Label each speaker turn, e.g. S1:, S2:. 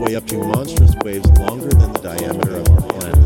S1: way up to monstrous waves longer than the diameter of our planet.